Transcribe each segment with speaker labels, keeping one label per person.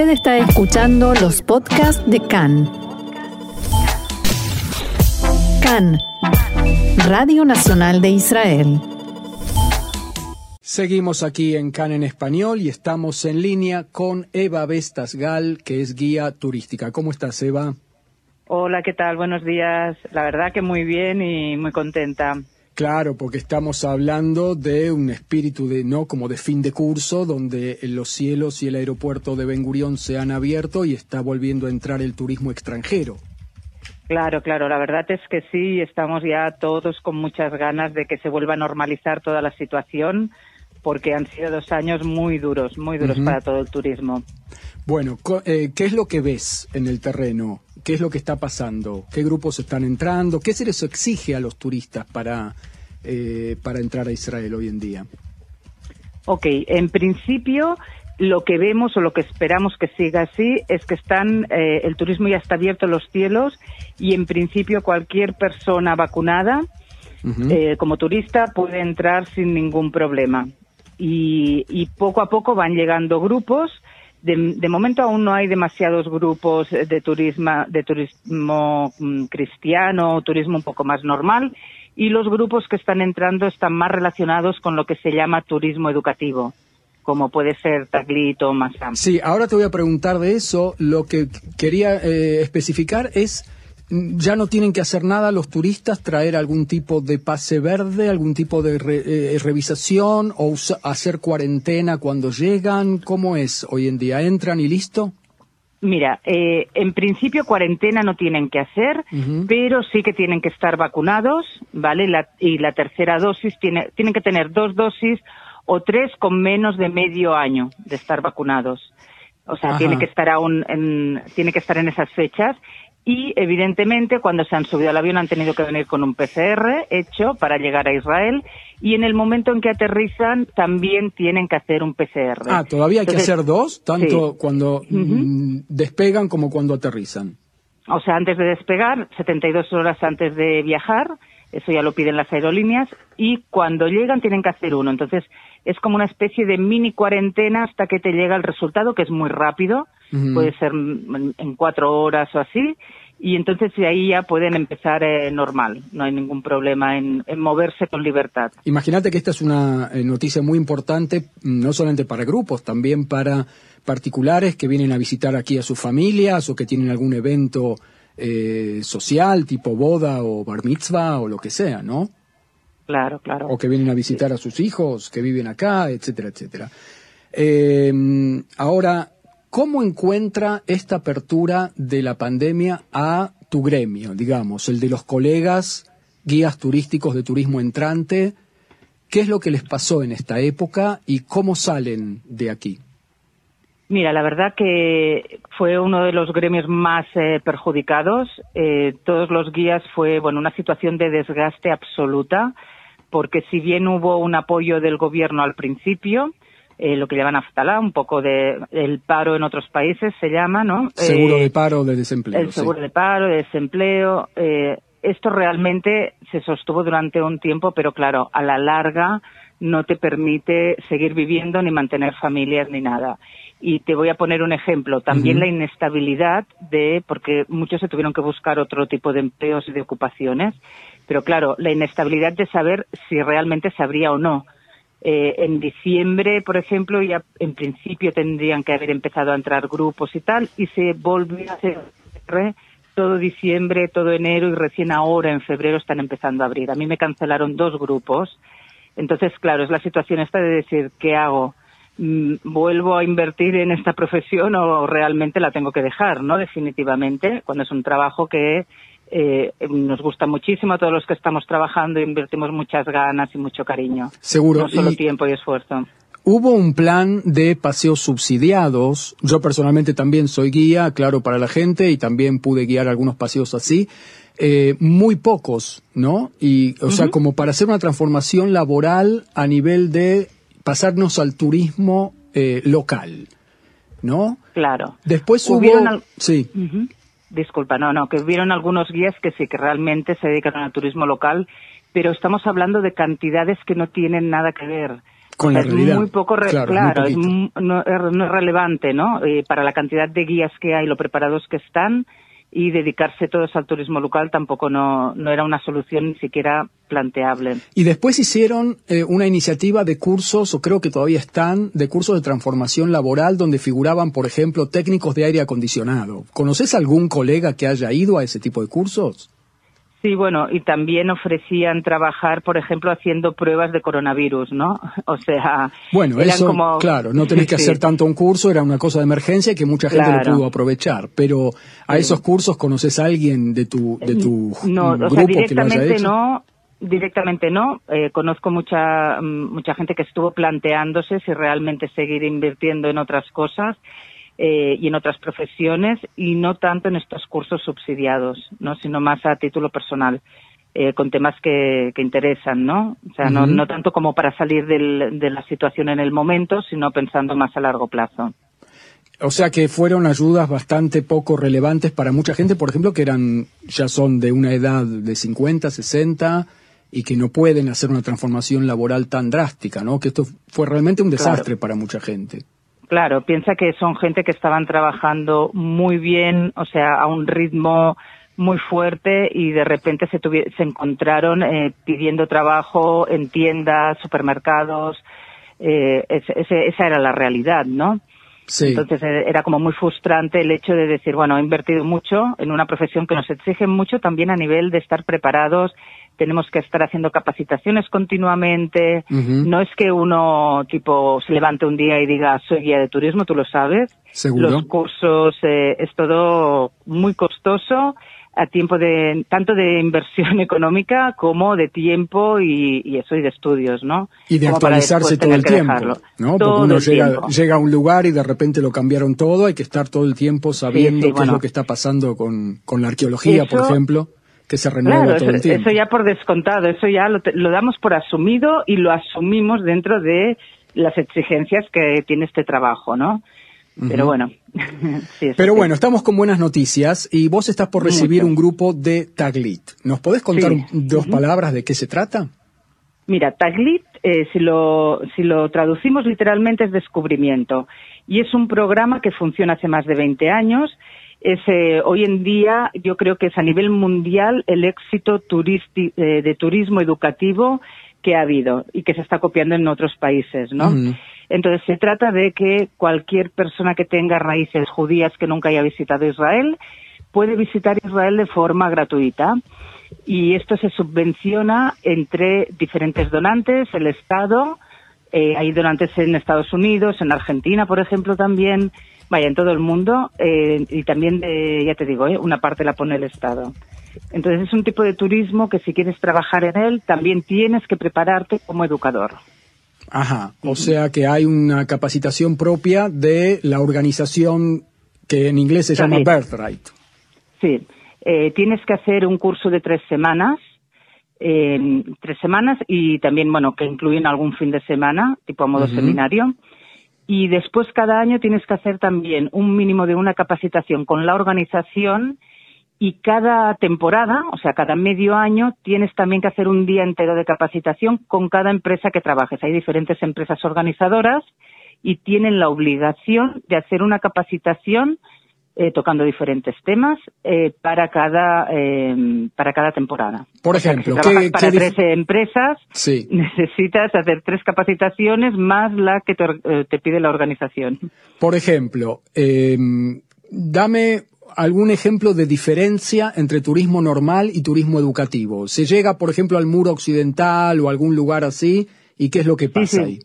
Speaker 1: Usted está escuchando los podcasts de CAN. CAN, Radio Nacional de Israel.
Speaker 2: Seguimos aquí en CAN en español y estamos en línea con Eva Vestas Gal, que es guía turística. ¿Cómo estás, Eva?
Speaker 3: Hola, ¿qué tal? Buenos días. La verdad que muy bien y muy contenta.
Speaker 2: Claro, porque estamos hablando de un espíritu de no como de fin de curso, donde los cielos y el aeropuerto de Ben Gurión se han abierto y está volviendo a entrar el turismo extranjero.
Speaker 3: Claro, claro, la verdad es que sí, estamos ya todos con muchas ganas de que se vuelva a normalizar toda la situación, porque han sido dos años muy duros, muy duros para todo el turismo.
Speaker 2: Bueno, eh, ¿qué es lo que ves en el terreno? ¿Qué es lo que está pasando? ¿Qué grupos están entrando? ¿Qué se les exige a los turistas para, eh, para entrar a Israel hoy en día?
Speaker 3: Ok, en principio lo que vemos o lo que esperamos que siga así es que están eh, el turismo ya está abierto en los cielos y en principio cualquier persona vacunada como turista puede entrar sin ningún problema y, y poco a poco van llegando grupos de, momento aún no hay demasiados grupos de turismo, de turismo mm, cristiano, turismo un poco más normal, y los grupos que están entrando están más relacionados con lo que se llama turismo educativo, como puede ser Taglit o Masam.
Speaker 2: Sí, ahora te voy a preguntar de eso. Lo que quería eh, especificar es ya no tienen que hacer nada los turistas, traer algún tipo de pase verde, algún tipo de eh, revisación o hacer cuarentena cuando llegan. ¿Cómo es hoy en día? ¿Entran y listo?
Speaker 3: Mira, eh, en principio cuarentena no tienen que hacer, pero sí que tienen que estar vacunados, ¿vale? y la tercera dosis tiene, tienen que tener dos dosis o tres con menos de medio año de estar vacunados. O sea, tiene que estar aún en, tiene que estar en esas fechas y evidentemente cuando se han subido al avión han tenido que venir con un PCR hecho para llegar a Israel y en el momento en que aterrizan también tienen que hacer un PCR.
Speaker 2: Ah, todavía hay que hacer dos, tanto cuando mm, despegan como cuando aterrizan.
Speaker 3: O sea, antes de despegar, 72 horas antes de viajar, eso ya lo piden las aerolíneas, y cuando llegan tienen que hacer uno. Entonces, es como una especie de mini cuarentena hasta que te llega el resultado, que es muy rápido, puede ser en cuatro horas o así, y entonces de ahí ya pueden empezar eh, normal, no hay ningún problema en, moverse con libertad.
Speaker 2: Imagínate que esta es una eh, noticia muy importante, no solamente para grupos, también para particulares que vienen a visitar aquí a sus familias o que tienen algún evento eh, social, tipo boda o bar mitzvah o lo que sea, ¿no?
Speaker 3: Claro, claro.
Speaker 2: O que vienen a visitar a sus hijos que viven acá, etcétera, etcétera. Eh, ahora, ¿cómo encuentra esta apertura de la pandemia a tu gremio, digamos, el de los colegas guías turísticos de turismo entrante? ¿Qué es lo que les pasó en esta época y cómo salen de aquí?
Speaker 3: Mira, la verdad que fue uno de los gremios más eh, perjudicados. Eh, todos los guías fue, bueno, una situación de desgaste absoluta porque si bien hubo un apoyo del gobierno al principio, eh, lo que llaman aftalá, un poco de el paro en otros países se llama, ¿no?
Speaker 2: Seguro de paro de desempleo.
Speaker 3: El seguro de paro, de desempleo. Eh, esto realmente se sostuvo durante un tiempo, pero claro, a la larga no te permite seguir viviendo ni mantener familias ni nada. Y te voy a poner un ejemplo. También la inestabilidad de, porque muchos se tuvieron que buscar otro tipo de empleos y de ocupaciones, pero claro, la inestabilidad de saber si realmente se abría o no. Eh, en diciembre, por ejemplo, ya en principio tendrían que haber empezado a entrar grupos y tal, y se volvió a hacer todo diciembre, todo enero y recién ahora en febrero están empezando a abrir. A mí me cancelaron dos grupos. Entonces, claro, es la situación esta de decir, ¿qué hago? Mm, ¿Vuelvo a invertir en esta profesión o realmente la tengo que dejar, no? Definitivamente, cuando es un trabajo que eh, nos gusta muchísimo a todos los que estamos trabajando, invertimos muchas ganas y mucho cariño.
Speaker 2: Seguro.
Speaker 3: No solo tiempo y esfuerzo.
Speaker 2: Hubo un plan de paseos subsidiados. Yo personalmente también soy guía, claro, para la gente y también pude guiar algunos paseos así. Eh, muy pocos, ¿no? Y, o sea, como para hacer una transformación laboral a nivel de pasarnos al turismo eh, local, ¿no?
Speaker 3: Claro.
Speaker 2: Después hubo... Sí.
Speaker 3: Disculpa, no, no, que hubieron algunos guías que sí, que realmente se dedican al turismo local, pero estamos hablando de cantidades que no tienen nada que ver.
Speaker 2: Con la realidad.
Speaker 3: muy poco, claro, es no, es relevante, ¿no? Eh, para la cantidad de guías que hay, lo preparados que están, y dedicarse todos al turismo local tampoco no, no era una solución ni siquiera planteable.
Speaker 2: Y después hicieron eh, una iniciativa de cursos, o creo que todavía están, de cursos de transformación laboral donde figuraban, por ejemplo, técnicos de aire acondicionado. ¿Conoces algún colega que haya ido a ese tipo de cursos?
Speaker 3: Sí, bueno, y también ofrecían trabajar, por ejemplo, haciendo pruebas de coronavirus, ¿no? O sea,
Speaker 2: bueno, eso, como... claro, no tenés que hacer tanto un curso, era una cosa de emergencia que mucha gente lo pudo aprovechar, pero a esos cursos conoces a alguien de tu de tu
Speaker 3: no, grupo o sea, directamente no, directamente no. Eh, conozco mucha mucha gente que estuvo planteándose si realmente seguir invirtiendo en otras cosas eh, y en otras profesiones y no tanto en estos cursos subsidiados, ¿no? sino más a título personal. Eh, con temas que, que, interesan, ¿no? O sea, no, no tanto como para salir del, de la situación en el momento, sino pensando más a largo plazo.
Speaker 2: O sea que fueron ayudas bastante poco relevantes para mucha gente, por ejemplo, que eran ya son de una edad de 50, 60 y que no pueden hacer una transformación laboral tan drástica, ¿no? Que esto fue realmente un desastre para mucha gente.
Speaker 3: Claro, piensa que son gente que estaban trabajando muy bien, o sea, a un ritmo muy fuerte y de repente se, se encontraron eh, pidiendo trabajo en tiendas, supermercados. Eh, esa era la realidad, ¿no? Sí. Entonces eh, era como muy frustrante el hecho de decir, bueno, he invertido mucho en una profesión que nos exige mucho también a nivel de estar preparados tenemos que estar haciendo capacitaciones continuamente. No es que uno tipo se levante un día y diga soy guía de turismo, tú lo sabes.
Speaker 2: ¿Seguro?
Speaker 3: Los cursos eh, es todo muy costoso a tiempo de tanto de inversión económica como de tiempo y, eso y de estudios, ¿no?
Speaker 2: Y de actualizarse todo el tiempo, ¿no? Porque uno llega, a un lugar y de repente lo cambiaron todo, hay que estar todo el tiempo sabiendo qué es lo que está pasando con, con la arqueología, por ejemplo que se renueva todo el tiempo.
Speaker 3: Eso ya por descontado, eso ya lo, damos por asumido y lo asumimos dentro de las exigencias que tiene este trabajo, ¿no? Pero bueno.
Speaker 2: Pero bueno, estamos con buenas noticias y vos estás por recibir un grupo de Taglit. ¿Nos podés contar dos palabras de qué se trata?
Speaker 3: Mira, Taglit, eh, si, lo, si lo traducimos literalmente, es descubrimiento. Y es un programa que funciona hace más de 20 años es eh, hoy en día yo creo que es a nivel mundial el éxito eh, de turismo educativo que ha habido y que se está copiando en otros países, ¿no? Entonces se trata de que cualquier persona que tenga raíces judías que nunca haya visitado Israel puede visitar Israel de forma gratuita y esto se subvenciona entre diferentes donantes, el Estado, eh, hay donantes en Estados Unidos, en Argentina, por ejemplo, también, vaya, en todo el mundo, eh, y también, ya te digo, eh, una parte la pone el Estado. Entonces es un tipo de turismo que si quieres trabajar en él, también tienes que prepararte como educador.
Speaker 2: Ajá, o sea que hay una capacitación propia de la organización que en inglés se llama Birthright.
Speaker 3: Sí, eh, tienes que hacer un curso de tres semanas, tres semanas y también, bueno, que incluyen algún fin de semana, tipo a modo seminario y después cada año tienes que hacer también un mínimo de una capacitación con la organización y cada temporada, o sea, cada medio año, tienes también que hacer un día entero de capacitación con cada empresa que trabajes. Hay diferentes empresas organizadoras y tienen la obligación de hacer una capacitación eh, tocando diferentes temas eh, para cada eh, para cada temporada.
Speaker 2: Por ejemplo,
Speaker 3: para 13 empresas necesitas hacer tres capacitaciones más la que te, pide la organización.
Speaker 2: Por ejemplo, em, dame algún ejemplo de diferencia entre turismo normal y turismo educativo. Se llega, por ejemplo, al muro occidental o algún lugar así, ¿y qué es lo que pasa ahí?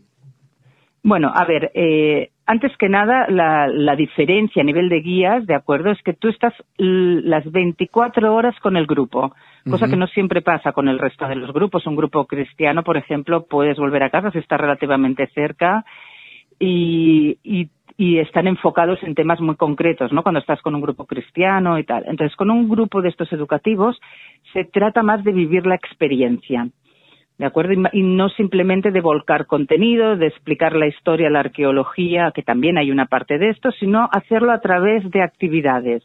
Speaker 3: Bueno, a ver, eh, antes que nada, la, diferencia a nivel de guías, ¿de acuerdo? Es que tú estás las 24 horas con el grupo, cosa que no siempre pasa con el resto de los grupos. Un grupo cristiano, por ejemplo, puedes volver a casa si está relativamente cerca y, y, y están enfocados en temas muy concretos, ¿no? Cuando estás con un grupo cristiano y tal. Entonces, con un grupo de estos educativos se trata más de vivir la experiencia. ¿De acuerdo? Y, no simplemente de volcar contenido, de explicar la historia, la arqueología, que también hay una parte de esto, sino hacerlo a través de actividades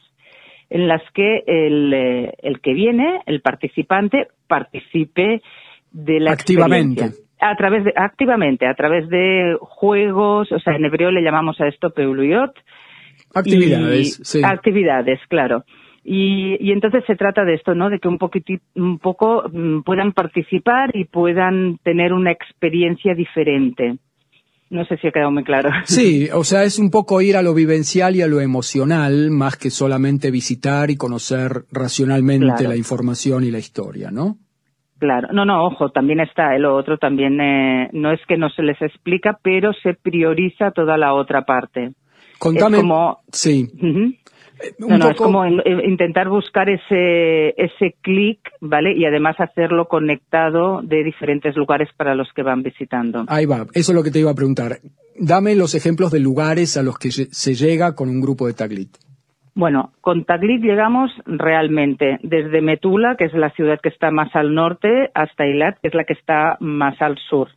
Speaker 3: en las que el, eh, el que viene, el participante, participe de la
Speaker 2: activamente.
Speaker 3: A través de, activamente, a través de juegos, o sea, en hebreo le llamamos a esto peuluyot.
Speaker 2: Actividades, sí.
Speaker 3: Actividades, claro. Y, y, entonces se trata de esto, ¿no? De que un un poco mm, puedan participar y puedan tener una experiencia diferente. No sé si ha quedado muy claro.
Speaker 2: Sí, o sea, es un poco ir a lo vivencial y a lo emocional, más que solamente visitar y conocer racionalmente
Speaker 3: Claro.
Speaker 2: la información y la historia, ¿no?
Speaker 3: Claro, no, no, ojo, también está el otro, también eh, no es que no se les explica, pero se prioriza toda la otra parte.
Speaker 2: Contame.
Speaker 3: Es como,
Speaker 2: Sí. Eh, un
Speaker 3: no, es
Speaker 2: poco-
Speaker 3: como eh, intentar buscar ese, ese clic, ¿vale? Y además hacerlo conectado de diferentes lugares para los que van visitando.
Speaker 2: Ahí va, eso es lo que te iba a preguntar. Dame los ejemplos de lugares a los que se llega con un grupo de Taglit.
Speaker 3: Bueno, con Taglit llegamos realmente desde Metula, que es la ciudad que está más al norte, hasta Eilat, que es la que está más al sur.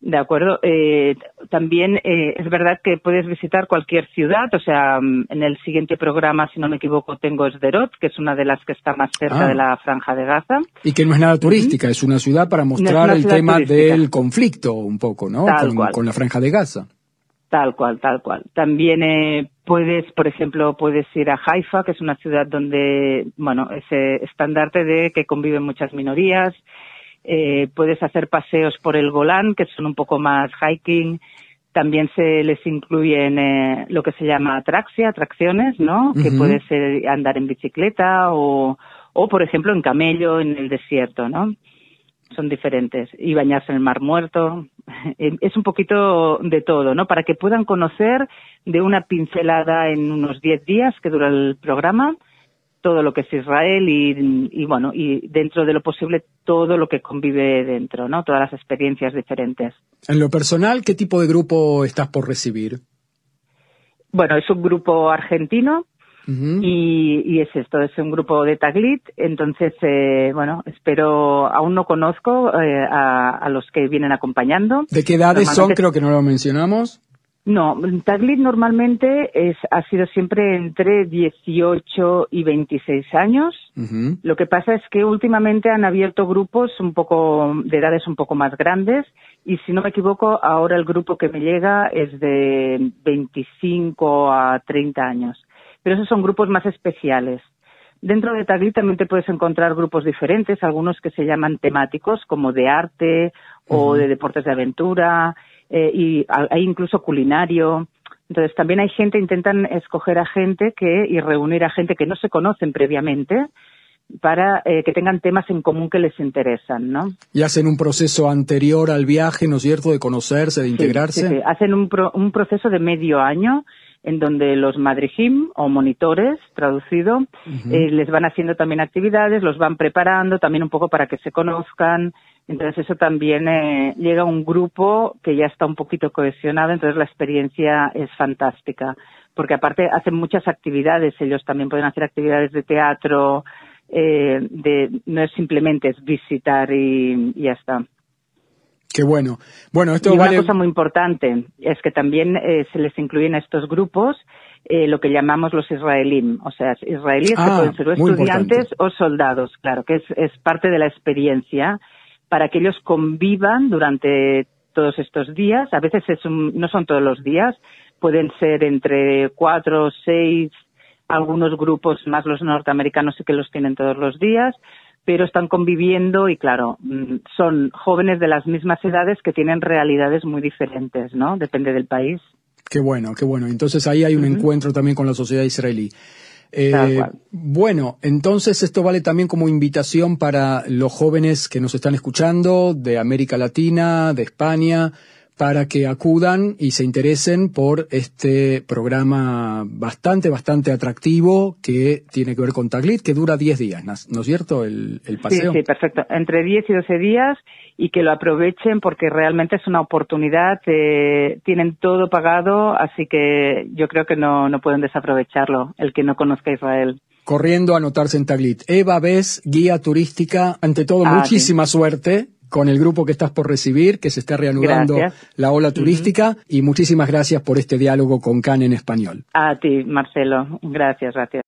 Speaker 3: De acuerdo. Eh, también eh, es verdad que puedes visitar cualquier ciudad. O sea, mm, en el siguiente programa, si no me equivoco, tengo Sderot, que es una de las que está más cerca
Speaker 2: Ah.
Speaker 3: de la franja de Gaza.
Speaker 2: Y que no es nada turística, es una ciudad para mostrar el tema
Speaker 3: turística.
Speaker 2: del conflicto un poco, ¿no?
Speaker 3: Tal
Speaker 2: Con,
Speaker 3: cual.
Speaker 2: con la franja de Gaza.
Speaker 3: Tal cual, tal cual. También eh, puedes, por ejemplo, puedes ir a Haifa, que es una ciudad donde, bueno, ese estandarte de que conviven muchas minorías. Eh, puedes hacer paseos por el Golán, que son un poco más hiking. También se les incluyen eh, lo que se llama atraxia, atracciones, ¿no? Que puede ser andar en bicicleta o, o, por ejemplo, en camello en el desierto, ¿no? son diferentes. Y bañarse en el Mar Muerto. Eh, Es un poquito de todo, ¿no? Para que puedan conocer de una pincelada en unos 10 días que dura el programa todo lo que es Israel y, y, bueno, y dentro de lo posible todo lo que convive dentro, ¿no? Todas las experiencias diferentes.
Speaker 2: En lo personal, ¿qué tipo de grupo estás por recibir?
Speaker 3: Bueno, es un grupo argentino y, y es esto, es un grupo de Taglit. Entonces, eh, bueno, espero, aún no conozco eh, a, a los que vienen acompañando.
Speaker 2: ¿De qué edades son? Creo que no lo mencionamos.
Speaker 3: No, Taglit normalmente es, ha sido siempre entre 18 y 26 años. Lo que pasa es que últimamente han abierto grupos un poco de edades un poco más grandes y si no me equivoco ahora el grupo que me llega es de 25 a 30 años. Pero esos son grupos más especiales. Dentro de Taglit también te puedes encontrar grupos diferentes, algunos que se llaman temáticos como de arte o de deportes de aventura eh, y hay incluso culinario. Entonces también hay gente, intentan escoger a gente que y reunir a gente que no se conocen previamente para eh, que tengan temas en común que les interesan, ¿no?
Speaker 2: Y hacen un proceso anterior al viaje, ¿no es cierto? De conocerse, de
Speaker 3: Sí,
Speaker 2: integrarse.
Speaker 3: sí, sí. Hacen un, pro- un proceso de medio año en donde los madrejim o monitores, traducido, eh, les van haciendo también actividades, los van preparando también un poco para que se conozcan. Entonces eso también eh, llega a un grupo que ya está un poquito cohesionado, entonces la experiencia es fantástica. Porque aparte hacen muchas actividades, ellos también pueden hacer actividades de teatro, eh, de, no es simplemente es visitar y, y ya está.
Speaker 2: Qué bueno. Bueno, esto
Speaker 3: y
Speaker 2: vale.
Speaker 3: una cosa muy importante es que también eh, se les incluyen a estos grupos eh, lo que llamamos los israelíes, o sea, israelíes
Speaker 2: Ah,
Speaker 3: que pueden ser estudiantes
Speaker 2: importante.
Speaker 3: o soldados, claro, que es, es parte de la experiencia para que ellos convivan durante todos estos días. A veces es un- no son todos los días, pueden ser entre cuatro, seis, algunos grupos más los norteamericanos sí que los tienen todos los días, pero están conviviendo y claro, mm, son jóvenes de las mismas edades que tienen realidades muy diferentes, ¿no? Depende del país.
Speaker 2: Qué bueno, qué bueno. Entonces ahí hay un encuentro también con la sociedad israelí. Eh, bueno, entonces esto vale también como invitación para los jóvenes que nos están escuchando de América Latina, de España, para que acudan y se interesen por este programa bastante, bastante atractivo que tiene que ver con Taglit, que dura 10 días, ¿no ¿no es cierto? El, el paseo.
Speaker 3: Sí, sí, perfecto. Entre 10 y 12 días y que lo aprovechen porque realmente es una oportunidad. eh, tienen todo pagado, así que yo creo que no, no pueden desaprovecharlo el que no conozca Israel.
Speaker 2: Corriendo a anotarse en Taglit. Eva Bes, guía turística. Ante todo,
Speaker 3: Ah,
Speaker 2: muchísima suerte con el grupo que estás por recibir, que se está reanudando
Speaker 3: Gracias.
Speaker 2: la ola turística. Y muchísimas gracias por este diálogo con CAN en español.
Speaker 3: A ti, Marcelo. Gracias, gracias.